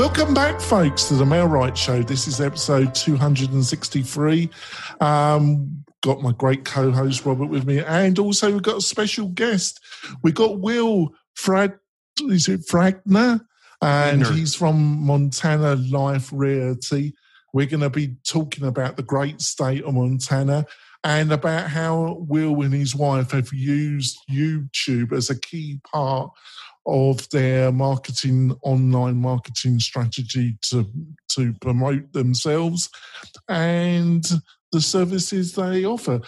Welcome back, folks, to the MailRight Show. This is episode 263. Um, got my great co-host Robert with me, and also we've got a special guest. We got Will Frag, is it Fragner? And he's from Montana Life Realty. We're going to be talking about the great state of Montana and about how Will and his wife have used YouTube as a key part of their marketing online marketing strategy to to promote themselves and the services they offer.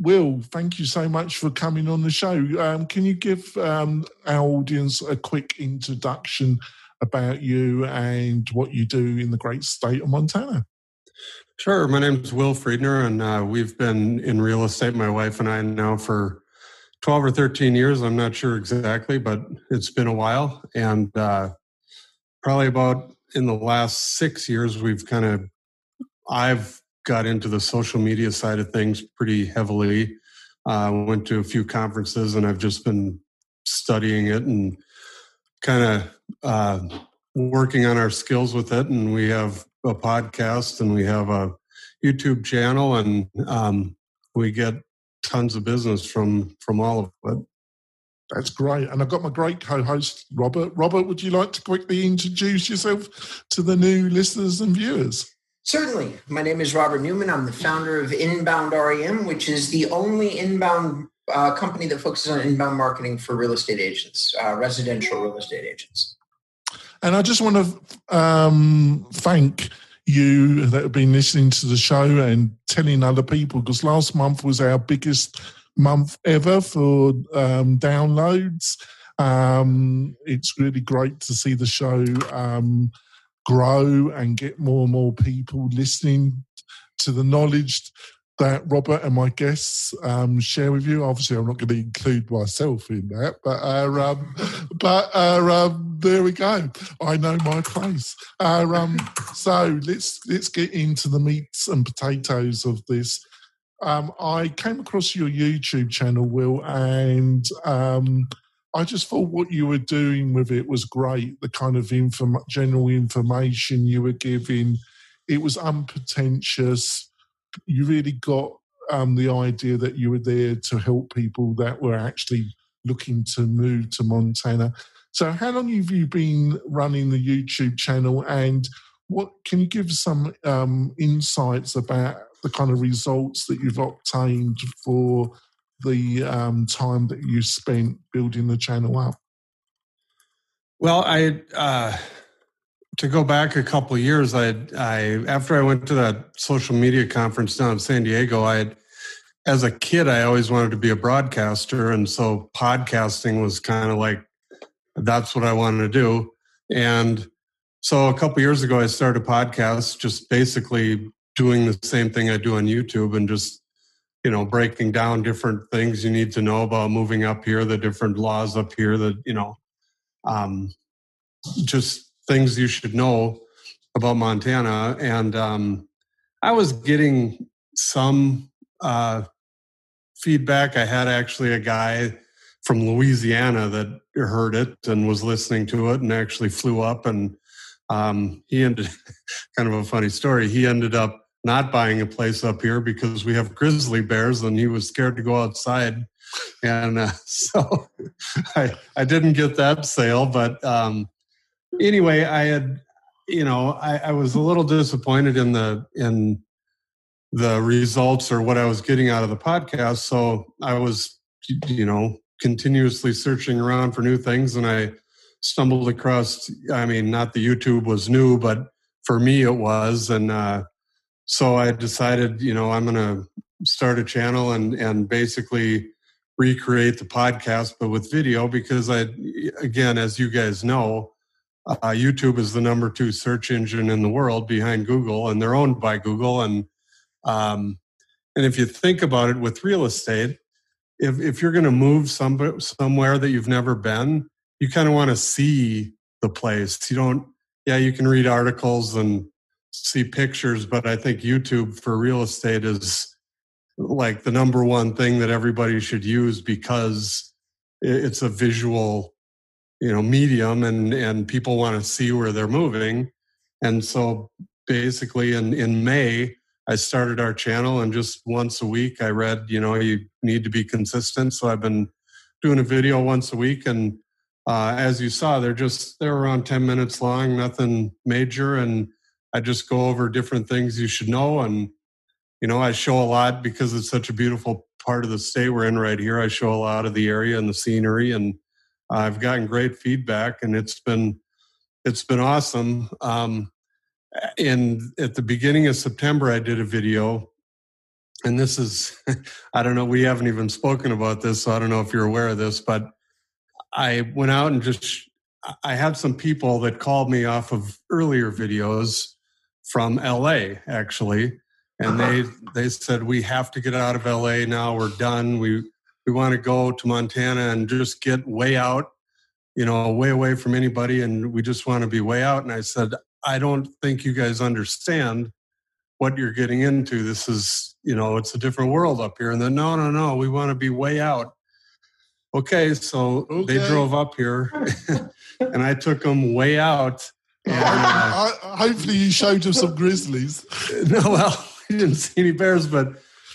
Will, thank you so much for coming on the show. Um, can you give um, our audience a quick introduction about you and what you do in the great state of Montana? Sure. My name is Will Friedner, and uh, we've been in real estate, my wife and I, now for 12 or 13 years. I'm not sure exactly, but it's been a while. And uh, probably about in the last six years, we've kind of, I've got into the social media side of things pretty heavily. Uh, went to a few conferences and I've just been studying it and kind of uh, working on our skills with it. And we have a podcast and we have a YouTube channel and um, we get tons of business from from all of it. That's great. And I've got my great co-host, Robert. Robert, would you like to quickly introduce yourself to the new listeners and viewers? Certainly. My name is Robert Newman. I'm the founder of Inbound REM, which is the only inbound uh, company that focuses on inbound marketing for real estate agents, uh, residential real estate agents. And I just want to um, thank you that have been listening to the show and telling other people because last month was our biggest month ever for um, downloads. Um, it's really great to see the show um, grow and get more and more people listening to the knowledge that Robert and my guests um, share with you. Obviously, I'm not going to include myself in that, but uh, um, but uh, um, there we go. I know my place. Uh, um, so let's let's get into the meats and potatoes of this. Um, I came across your YouTube channel, Will, and um, I just thought what you were doing with it was great. The kind of inform- general information you were giving, it was unpretentious. You really got um, the idea that you were there to help people that were actually looking to move to Montana. So, how long have you been running the YouTube channel, and what can you give some um, insights about the kind of results that you've obtained for the um, time that you spent building the channel up? Well, I uh, to go back a couple years, I, I after I went to that social media conference down in San Diego, I had, as a kid, I always wanted to be a broadcaster, and so podcasting was kind of like that's what I wanted to do. And so a couple years ago, I started a podcast, just basically doing the same thing I do on YouTube and just, you know, breaking down different things you need to know about moving up here, the different laws up here, that, you know, um, just things you should know about Montana. And um, I was getting some uh, feedback. I had actually a guy from Louisiana that heard it and was listening to it and actually flew up and um, he ended kind of a funny story. He ended up not buying a place up here because we have grizzly bears and he was scared to go outside. And uh, so I, I didn't get that sale, but um, anyway, I had, you know, I, I was a little disappointed in the, in the results or what I was getting out of the podcast. So I was, you know, continuously searching around for new things and I stumbled across I mean not the YouTube was new but for me it was and uh, so I decided you know I'm going to start a channel and and basically recreate the podcast but with video because I again as you guys know uh, YouTube is the number 2 search engine in the world behind Google and they're owned by Google and um, and if you think about it with real estate if if you're going to move some somewhere that you've never been, you kind of want to see the place. You don't. Yeah, you can read articles and see pictures, but I think YouTube for real estate is like the number one thing that everybody should use because it's a visual you know medium and and people want to see where they're moving. And so basically in in may i started our channel and just once a week i read you know you need to be consistent. So i've been doing a video once a week and uh, as you saw they're just they're around 10 minutes long nothing major. And i just go over different things you should know. And you know i show a lot because it's such a beautiful part of the state we're in right here. I show a lot of the area and the scenery and I've gotten great feedback, and it's been it's been awesome. Um, in at the beginning of September, I did a video, and this is I don't know. We haven't even spoken about this, so I don't know if you're aware of this, but I went out and just I had some people that called me off of earlier videos from LA actually and they they said we have to get out of LA now we're done we we want to go to Montana and just get way out, you know, way away from anybody. And we just want to be way out. And I said, I don't think you guys understand what you're getting into. This is, you know, it's a different world up here. And then, no, no, no, we want to be way out. Okay, so okay. they drove up here and I took them way out. And, uh, hopefully, you showed them some grizzlies. no, well, we didn't see any bears, but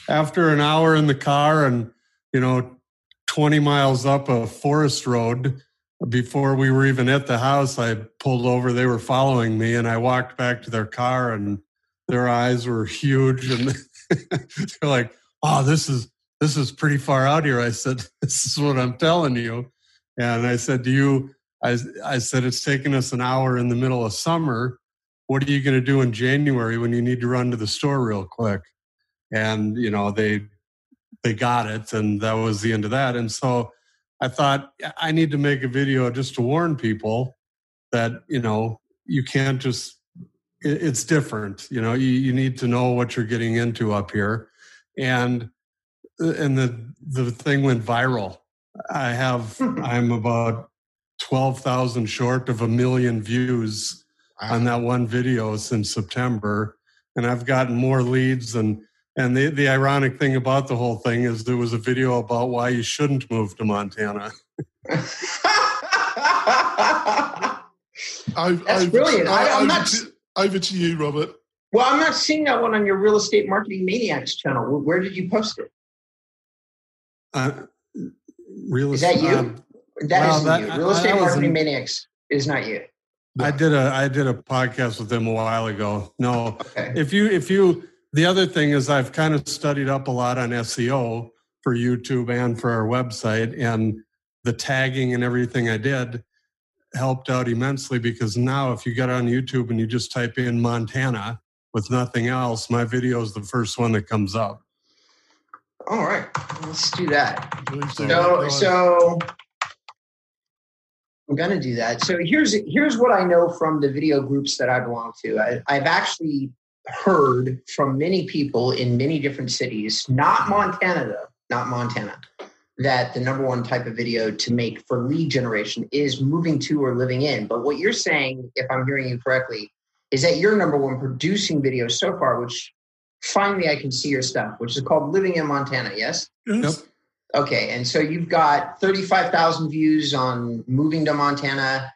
after an hour in the car and you know, 20 miles up a forest road. Before we were even at the house, I pulled over. They were following me, and I walked back to their car, and their eyes were huge, and they're like, "Oh, this is this is pretty far out here." I said, "This is what I'm telling you," and I said, "Do you?" I I said, "It's taking us an hour in the middle of summer. What are you going to do in January when you need to run to the store real quick?" And you know, they they got it and that was the end of that. And so i thought i need to make a video just to warn people that you know you can't just it's different you know you, you need to know what you're getting into up here. And uh, and the the thing went viral. I have hmm. i'm about 12,000 short of a million views on that one video since september and i've gotten more leads than and the, the ironic thing about the whole thing is there was a video about why you shouldn't move to Montana. That's brilliant. I, am not. To, over to you, Robert. Well, I'm not seeing that one on your real estate marketing maniacs channel. Where did you post it? Uh, real is that you? Um, that well, not you. Real estate marketing maniacs is not you. I did a I did a podcast with them a while ago. No, okay. if you if you the other thing is I've kind of studied up a lot on SEO for YouTube and for our website, and the tagging and everything I did helped out immensely because now if you get on YouTube and you just type in Montana with nothing else, my video is the first one that comes up. All right, let's do that. So, so I'm gonna do that. So here's here's what I know from the video groups that I belong to. I, I've actually heard from many people in many different cities, not Montana though, not Montana, that the number one type of video to make for lead generation is moving to or living in. But what you're saying, if I'm hearing you correctly, is that you're number one producing videos so far, which finally I can see your stuff, which is called Living in Montana, yes? Yep. Okay, and so you've got 35,000 views on moving to Montana,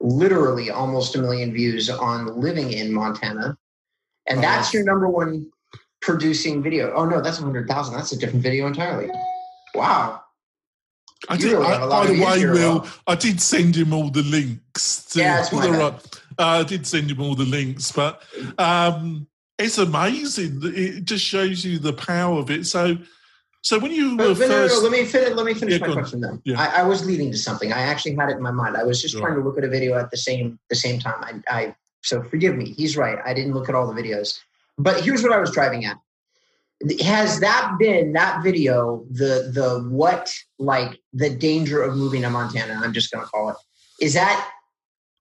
literally almost a million views on living in Montana and oh, that's your number one producing video. Oh no, that's hundred thousand. That's a different video entirely. Wow. I did. Really I, by the way, Will, I did send him all the links. To, yeah, it's my uh, I did send him all the links, but um, it's amazing. It just shows you the power of it. So, so when you but, were first, no, no, let me finish. Let me finish yeah, my question then. Yeah. I, I, was leading to something. I actually had it in my mind. I was just right. trying to look at a video at the same the same time. I, I so forgive me. He's right. I didn't look at all the videos. But here's what I was driving at. Has that been that video the the what like the danger of moving to Montana? I'm just going to call it. Is that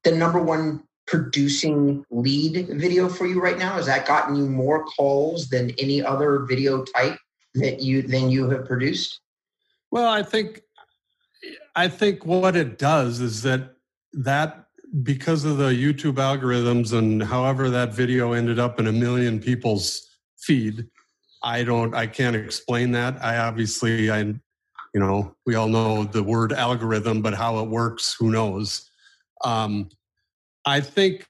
the number one producing lead video for you right now? Has that gotten you more calls than any other video type that you than you have produced? Well, I think I think what it does is that that because of the YouTube algorithms and however that video ended up in a million people's feed, I don't, I can't explain that. I obviously, I, you know, we all know the word algorithm, but how it works, who knows? Um, I think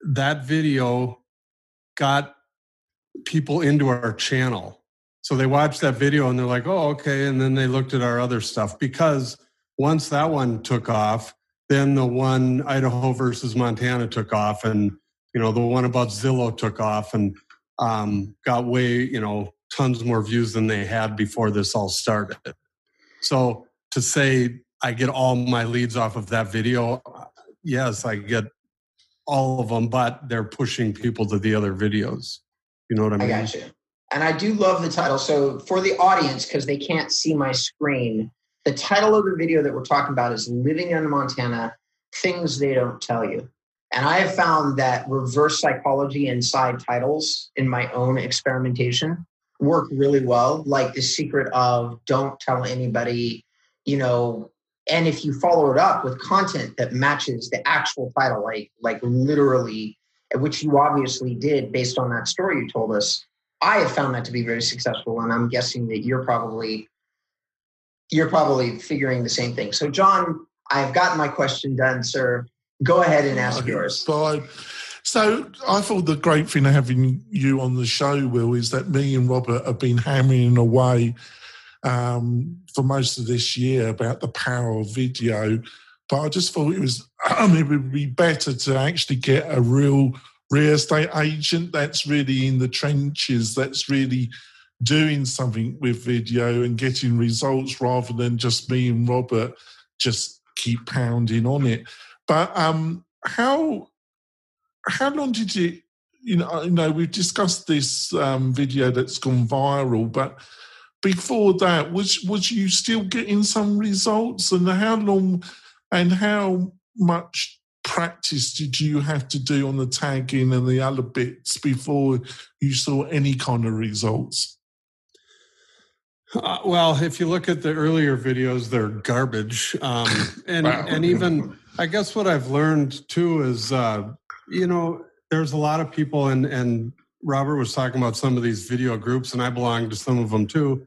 that video got people into our channel. So they watched that video and they're like, oh, okay. And then they looked at our other stuff because once that one took off, then the one Idaho versus Montana took off, and you know the one about Zillow took off and um, got way you know tons more views than they had before this all started. So to say I get all my leads off of that video, yes, I get all of them, but they're pushing people to the other videos. You know what I mean? I got you. And I do love the title. So for the audience, because they can't see my screen, the title of the video that we're talking about is Living in Montana Things They Don't Tell You. And I have found that reverse psychology inside titles in my own experimentation work really well. Like the secret of don't tell anybody, you know, and if you follow it up with content that matches the actual title, like like literally, which you obviously did based on that story you told us, I have found that to be very successful. And I'm guessing that you're probably you're probably figuring the same thing. So, John, I've gotten my question done, sir. Go ahead and ask yours. Fine. So I thought the great thing of having you on the show, Will, is that me and Robert have been hammering away um, for most of this year about the power of video. But I just thought it was um, it would be better to actually get a real real estate agent that's really in the trenches, that's really doing something with video and getting results rather than just me and Robert just keep pounding on it. But um, how how long did you you know you know we've discussed this um, video that's gone viral, but before that was was you still getting some results and how long and how much practice did you have to do on the tagging and the other bits before you saw any kind of results? Uh, well, if you look at the earlier videos, they're garbage. Um, and wow. and even I guess what I've learned too is, uh, you know, there's a lot of people, and and Robert was talking about some of these video groups, and I belong to some of them too.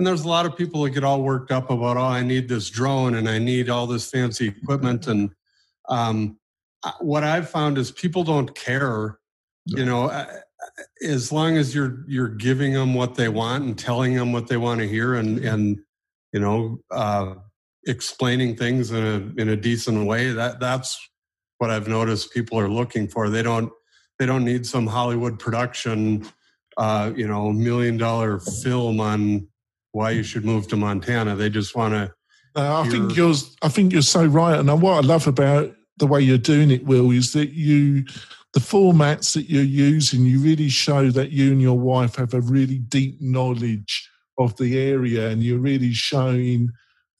And there's a lot of people that get all worked up about, oh, I need this drone and I need all this fancy equipment. And um, what I've found is people don't care. You know, as long as you're you're giving them what they want and telling them what they want to hear and and you know uh, explaining things in a in a decent way that that's what I've noticed people are looking for. They don't they don't need some Hollywood production uh, you know million dollar film on why you should move to Montana. They just want to uh, I think you're I think you're so right and what I love about the way you're doing it will is that you the formats that you're using, you really show that you and your wife have a really deep knowledge of the area, and you're really showing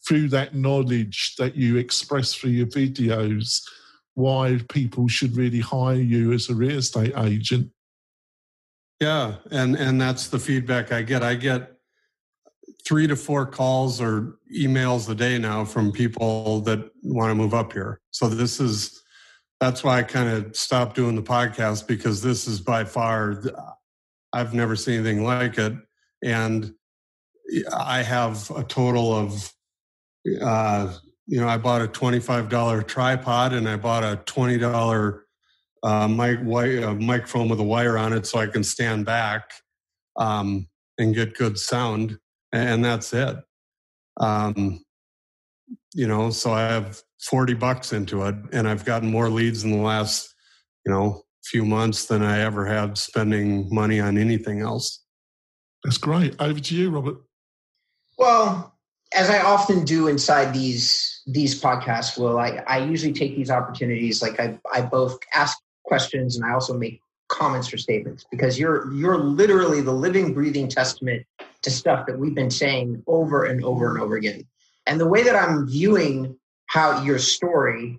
through that knowledge that you express through your videos why people should really hire you as a real estate agent. Yeah, and and that's the feedback I get. I get three to four calls or emails a day now from people that want to move up here. So this is that's why I kind of stopped doing the podcast because this is by far I've never seen anything like it, and I have a total of uh, you know I bought a twenty five dollar tripod and I bought a twenty dollar uh, mic uh, microphone with a wire on it so I can stand back um, and get good sound, and that's it. Um, you know, so I have 40 bucks into it and I've gotten more leads in the last, you know, few months than I ever had spending money on anything else. That's great. Over to you, Robert. Well, as I often do inside these these podcasts, Will, I, I usually take these opportunities. Like I, I both ask questions and I also make comments or statements because you're you're literally the living, breathing testament to stuff that we've been saying over and over and over again. And the way that I'm viewing how your story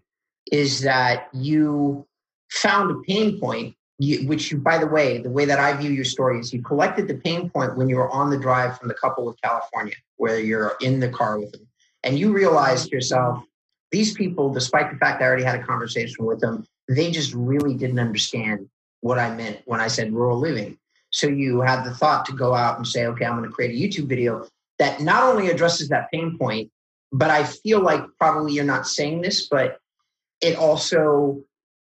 is that you found a pain point, you, which you, by the way, the way that I view your story is you collected the pain point when you were on the drive from the couple with California, where you're in the car with them. And you realized to yourself, these people, despite the fact I already had a conversation with them, they just really didn't understand what I meant when I said rural living. So you had the thought to go out and say, okay, I'm going to create a YouTube video that not only addresses that pain point, but I feel like probably you're not saying this, but it also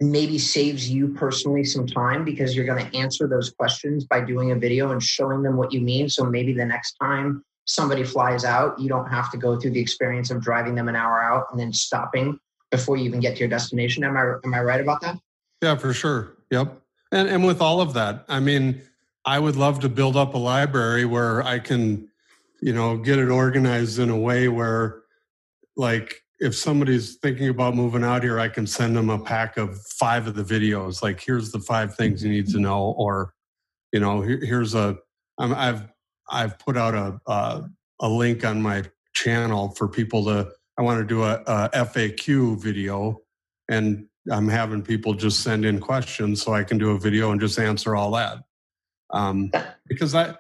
maybe saves you personally some time because you're going to answer those questions by doing a video and showing them what you mean. So maybe the next time somebody flies out, you don't have to go through the experience of driving them an hour out and then stopping before you even get to your destination. Am I am I right about that? Yeah, for sure. Yep. And and with all of that, I mean, I would love to build up a library where I can, you know, get it organized in a way where like if somebody's thinking about moving out here, I can send them a pack of five of the videos. Like, here's the five things you need to know, or, you know, here, here's a. I've I've put out a, a, a link on my channel for people to. I want to do a, a FAQ video, and I'm having people just send in questions so I can do a video and just answer all that. Um, because I,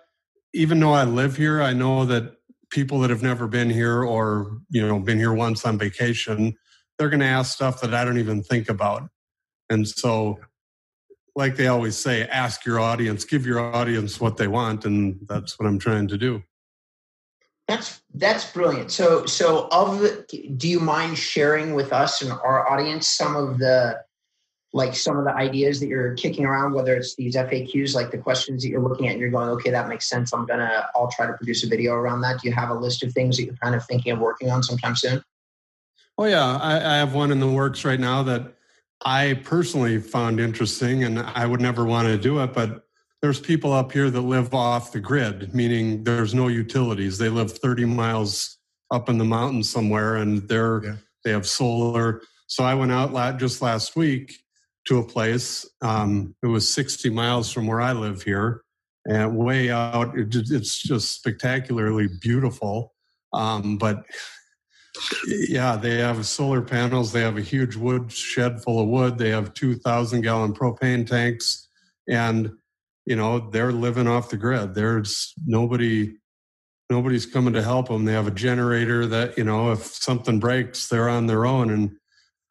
even though I live here, I know that people that have never been here or you know been here once on vacation, they're going to ask stuff that I don't even think about, and so like they always say, ask your audience, give your audience what they want, and that's what I'm trying to do. That's that's brilliant. So so of the, do you mind sharing with us and our audience some of the like some of the ideas that you're kicking around, whether it's these FAQs, like the questions that you're looking at, and you're going, okay, that makes sense. I'm gonna I'll try to produce a video around that. Do you have a list of things that you're kind of thinking of working on sometime soon? Oh yeah, I, I have one in the works right now that I personally found interesting, and I would never want to do it, but there's people up here that live off the grid, meaning there's no utilities. They live 30 miles up in the mountains somewhere, and they're yeah. they have solar. So I went out just last week to a place. Um, it was 60 miles from where I live here, and way out. It, it's just spectacularly beautiful. Um, but yeah, they have solar panels. They have a huge wood shed full of wood. They have 2,000 gallon propane tanks, and you know they're living off the grid there's nobody nobody's coming to help them they have a generator that you know if something breaks they're on their own and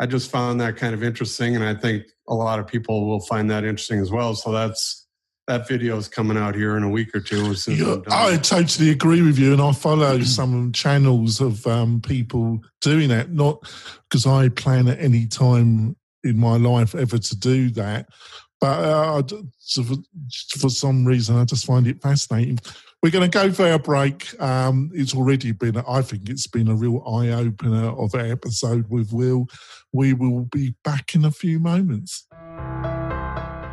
i just found that kind of interesting and i think a lot of people will find that interesting as well so that's that video is coming out here in a week or two. Yeah, I totally agree with you, and I follow some channels of um, people doing that. Not because I plan at any time in my life ever to do that, but uh, for, for, some reason, I just find it fascinating. We're going to go for our break. Um, it's already been, I think it's been a real eye opener of our episode with Will. We will be back in a few moments.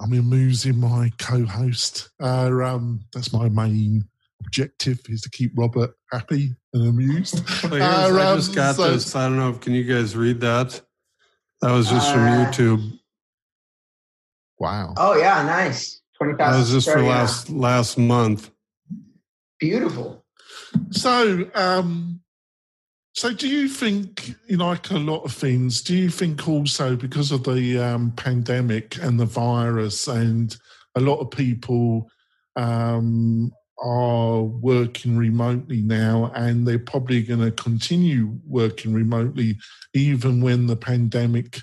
I'm amusing my co-host. Uh, um, that's my main objective is to keep Robert happy and amused. Well, uh, I just got so, this. I don't know. Can you guys read that? That was just from uh, YouTube. Wow. Oh yeah, nice. Twenty thousand. That was just for last last month. Beautiful. So, um, so, do you think, like a lot of things, do you think also because of the um, pandemic and the virus, and a lot of people um, are working remotely now, and they're probably going to continue working remotely even when the pandemic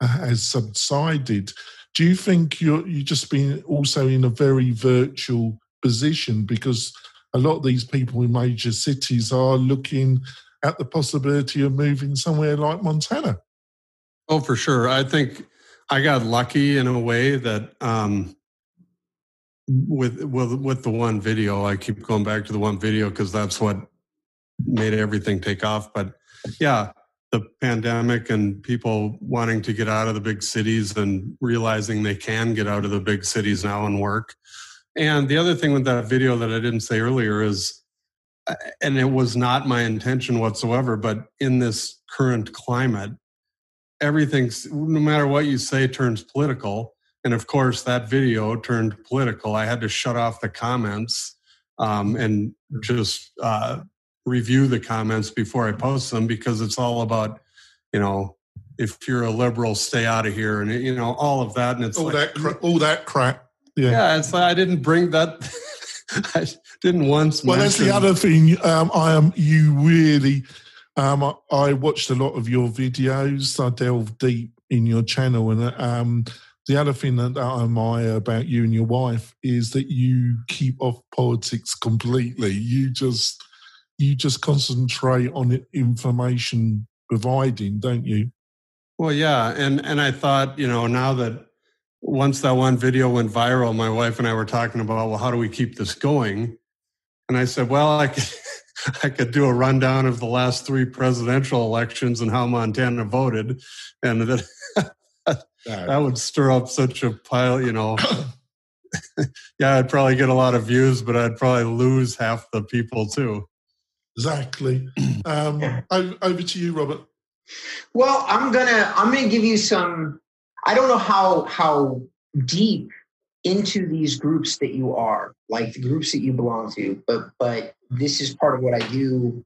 uh, has subsided? Do you think you're you just been also in a very virtual position because a lot of these people in major cities are looking at the possibility of moving somewhere like Montana. Oh, for sure. I think I got lucky in a way that um, with with with the one video, I keep going back to the one video because that's what made everything take off. But yeah, the pandemic and people wanting to get out of the big cities and realizing they can get out of the big cities now and work. And the other thing with that video that I didn't say earlier is and it was not my intention whatsoever, but in this current climate, everything's, no matter what you say, turns political. And of course, that video turned political. I had to shut off the comments um, and just uh, review the comments before I post them because it's all about, you know, if you're a liberal, stay out of here, and you know all of that. And it's all like, that cra- all that crap. Yeah, yeah. It's like I didn't bring that. I didn't once. Well, that's the other thing. Um, I am. You really. Um, I, I, watched a lot of your videos. I delved deep in your channel, and um, the other thing that I admire about you and your wife is that you keep off politics completely. You just you just concentrate on information providing, don't you? Well, yeah, and and I thought, you know, now that once that one video went viral, my wife and I were talking about, well, how do we keep this going? And I said, well, I could, I could do a rundown of the last three presidential elections and how Montana voted, and that that would stir up such a pile, you know. yeah, I'd probably get a lot of views, but I'd probably lose half the people too. Exactly. Um, over to you, Robert. Well, I'm gonna I'm gonna give you some. I don't know how how deep into these groups that you are, like the groups that you belong to, but but this is part of what I do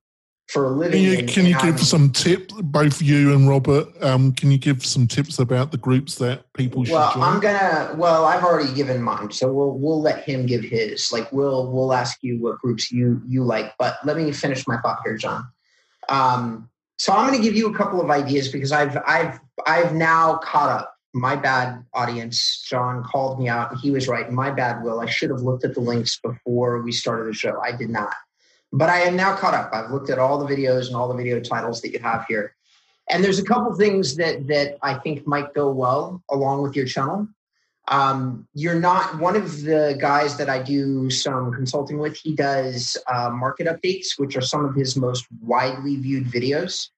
for a living. Can you, and, can you give some tips, both you and Robert? Um, can you give some tips about the groups that people should well, join? I'm gonna. Well, I've already given mine, so we'll we'll let him give his. Like we'll we'll ask you what groups you you like, but let me finish my thought here, John. Um, so I'm going to give you a couple of ideas because I've I've I've now caught up. My bad, audience. John called me out, and he was right. My bad, Will. I should have looked at the links before we started the show. I did not, but I am now caught up. I've looked at all the videos and all the video titles that you have here, and there's a couple things that that I think might go well along with your channel. Um, you're not one of the guys that I do some consulting with. He does uh, market updates, which are some of his most widely viewed videos.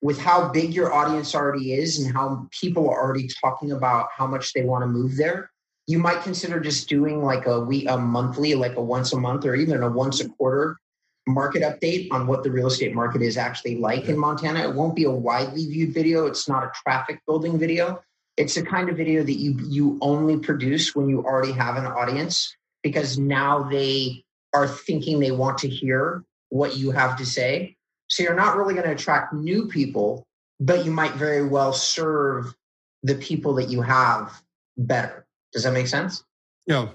With how big your audience already is and how people are already talking about how much they want to move there, you might consider just doing like a week, a monthly, like a once a month, or even a once a quarter market update on what the real estate market is actually like in Montana. It won't be a widely viewed video. It's not a traffic building video it's the kind of video that you you only produce when you already have an audience because now they are thinking they want to hear what you have to say. So you're not really going to attract new people, but you might very well serve the people that you have better. Does that make sense? Yeah.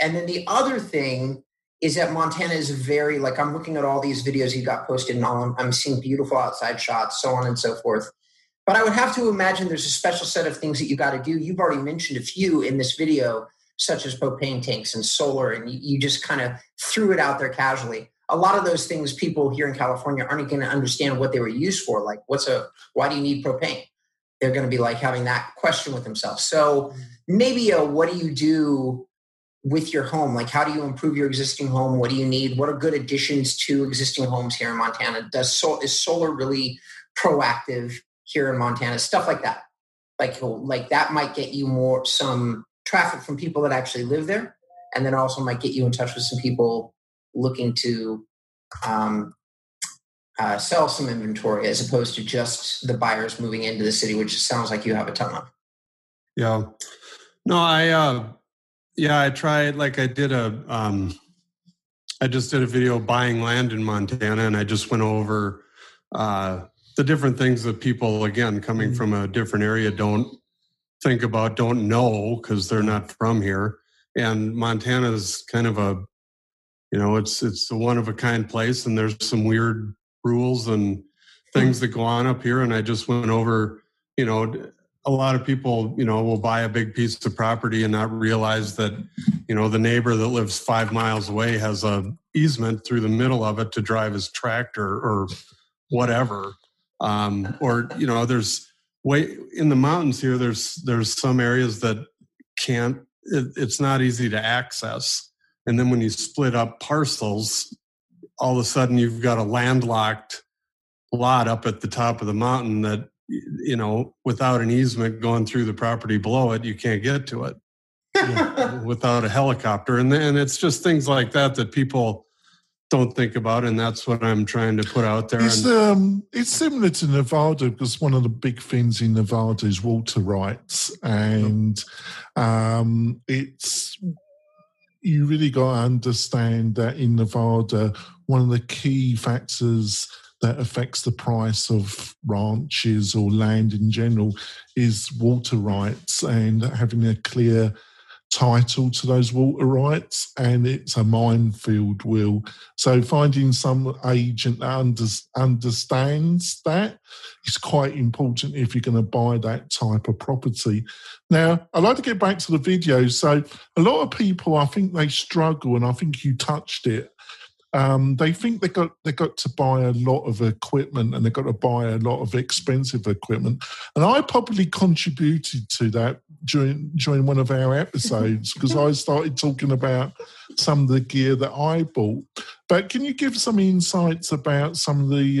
And then the other thing is that Montana is very like I'm looking at all these videos you got posted and all I'm seeing beautiful outside shots, so on and so forth. But I would have to imagine there's a special set of things that you got to do. You've already mentioned a few in this video, such as propane tanks and solar, and you, you just kind of threw it out there casually. A lot of those things people here in California aren't going to understand what they were used for. Like, what's a, why do you need propane? They're going to be like having that question with themselves. So mm-hmm. maybe a, what do you do with your home? Like, how do you improve your existing home? What do you need? What are good additions to existing homes here in Montana? Does so, is solar really proactive here in Montana, stuff like that. Like oh, like that might get you more some traffic from people that actually live there, and then also might get you in touch with some people looking to um, uh, sell some inventory as opposed to just the buyers moving into the city, which sounds like you have a ton of. Yeah, no, I uh, yeah, I tried. Like I did a, um, I just did a video buying land in Montana, and I just went over. Uh, the different things that people again coming mm-hmm. from a different area don't think about don't know because they're not from here and montana is kind of a you know it's it's a one of a kind place and there's some weird rules and things that go on up here and i just went over you know a lot of people you know will buy a big piece of property and not realize that you know the neighbor that lives five miles away has a easement through the middle of it to drive his tractor or whatever. Um, or you know there's way in the mountains here there's there's some areas that can't it, it's not easy to access and then when you split up parcels all of a sudden you've got a landlocked lot up at the top of the mountain that you know without an easement going through the property below it you can't get to it. Without a helicopter. And then it's just things like that that people don't think about, and that's what I'm trying to put out there. It's, um, it's similar to Nevada because one of the big things in Nevada is water rights, and um, it's you really got to understand that in Nevada, one of the key factors that affects the price of ranches or land in general is water rights and having a clear title to those water rights and it's a minefield will. So finding some agent that under, understands that is quite important if you're going to buy that type of property. Now i'd like to get back to the video. So a lot of people i think they struggle and i think you touched it um, they think they got they got to buy a lot of equipment and they got to buy a lot of expensive equipment. And I probably contributed to that during during one of our episodes because I started talking about some of the gear that I bought. But can you give some insights about some of the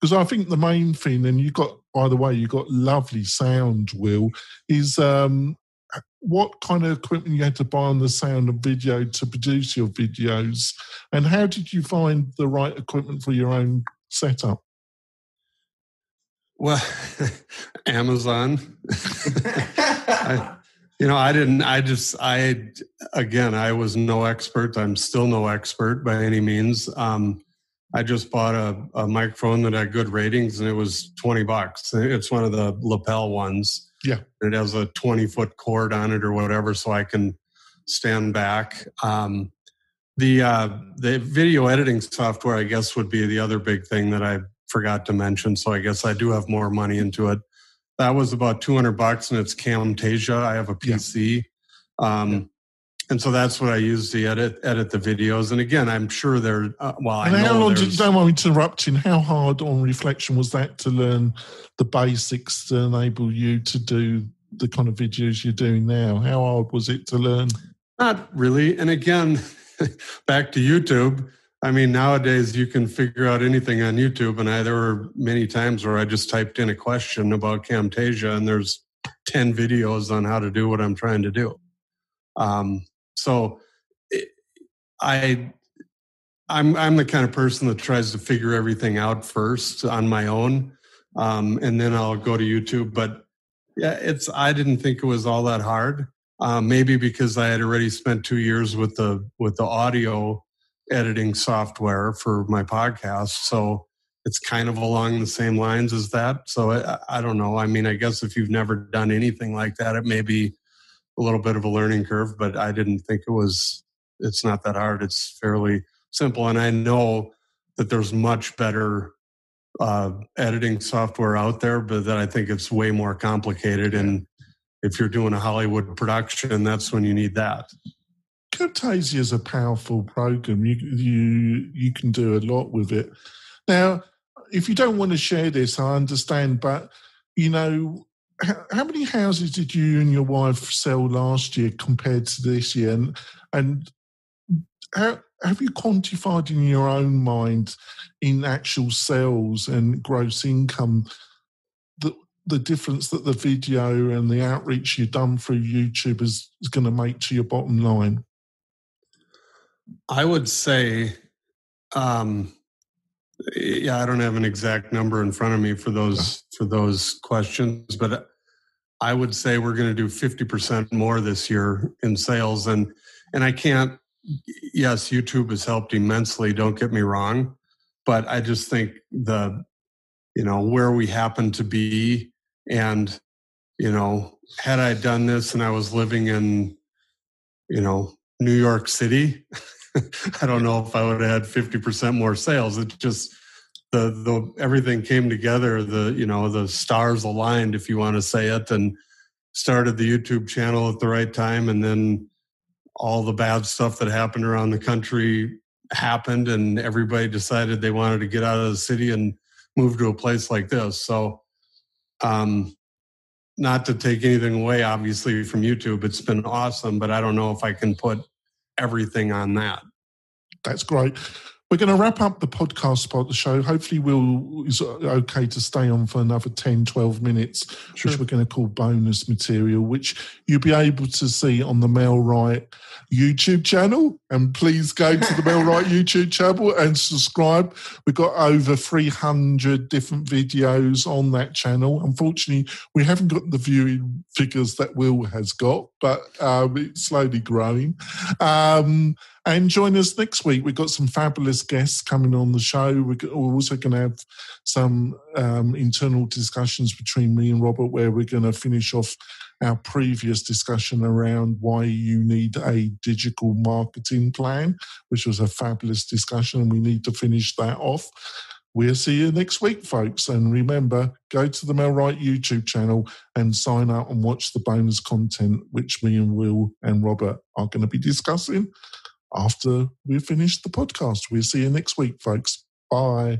because um, I think the main thing, and you got by the way, you got lovely sound, Will, is um, what kind of equipment you had to buy on the sound and video to produce your videos, and how did you find the right equipment for your own setup? Well, Amazon. I, you know, I didn't. I just. I again. I was no expert. I'm still no expert by any means. Um, I just bought a, a microphone that had good ratings, and it was twenty bucks. It's one of the lapel ones yeah. It has a 20 foot cord on it or whatever, so I can stand back. Um, the uh, the video editing software, I guess, would be the other big thing that I forgot to mention. So I guess I do have more money into it. That was about 200 bucks, and it's Camtasia. I have a PC. Yeah. Um. And so that's what I use to edit edit the videos. And again, I'm sure they're uh, well. And I how long did you don't want me interrupting? How hard on reflection was that to learn the basics to enable you to do the kind of videos you're doing now? How hard was it to learn? Not really. And again, back to YouTube. I mean, nowadays you can figure out anything on YouTube. And I, there were many times where I just typed in a question about Camtasia, and there's ten videos on how to do what I'm trying to do. Um, so it, I I'm I'm the kind of person that tries to figure everything out first on my own, um, and then I'll go to YouTube. But yeah, it's I didn't think it was all that hard. Um, maybe because I had already spent two years with the with the audio editing software for my podcast, so it's kind of along the same lines as that. So I, I don't know. I mean, I guess if you've never done anything like that, it may be a little bit of a learning curve, but I didn't think it was, it's not that hard. It's fairly simple. And I know that there's much better uh, editing software out there, but that I think it's way more complicated. And if you're doing a Hollywood production, that's when you need that. Camtasia is a powerful program. You you you can do a lot with it. Now, if you don't want to share this, I understand, but you know, how, many houses did you and your wife sell last year compared to this year? And, and how, have you quantified in your own mind in actual sales and gross income the, the difference that the video and the outreach you've done through YouTube is, is going to make to your bottom line? I would say, um, yeah, I don't have an exact number in front of me for those for those questions, but I would say we're going to do 50% more this year in sales and and I can't yes, YouTube has helped immensely, don't get me wrong, but I just think the you know where we happen to be and you know had I done this and I was living in you know New York City I don't know if I would have had 50% more sales. It just the the everything came together. The you know the stars aligned, if you want to say it, and started the YouTube channel at the right time, and then all the bad stuff that happened around the country happened, and everybody decided they wanted to get out of the city and move to a place like this. So, um, not to take anything away, obviously, from YouTube, it's been awesome, but I don't know if I can put everything on that. That's great. we're going to wrap up the podcast part of the show. Hopefully, we'll is uh, okay to stay on for another 10, 12 minutes, sure. which we're going to call bonus material, which you'll be able to see on the MailRight YouTube channel. And please go to the MailRight YouTube channel and subscribe. We've got over 300 different videos on that channel. Unfortunately, we haven't got the viewing figures that Will has got, but um, it's slowly growing. Um, and join us next week. We've got some fabulous guests coming on the show. We're also going to have some um, internal discussions between me and Robert where we're going to finish off our previous discussion around why you need a digital marketing plan, which was a fabulous discussion, and we need to finish that off. We'll see you next week, folks. And remember, go to the MailRight YouTube channel and sign up and watch the bonus content, which me and Will and Robert are going to be discussing after we finish the podcast. We'll see you next week, folks. Bye.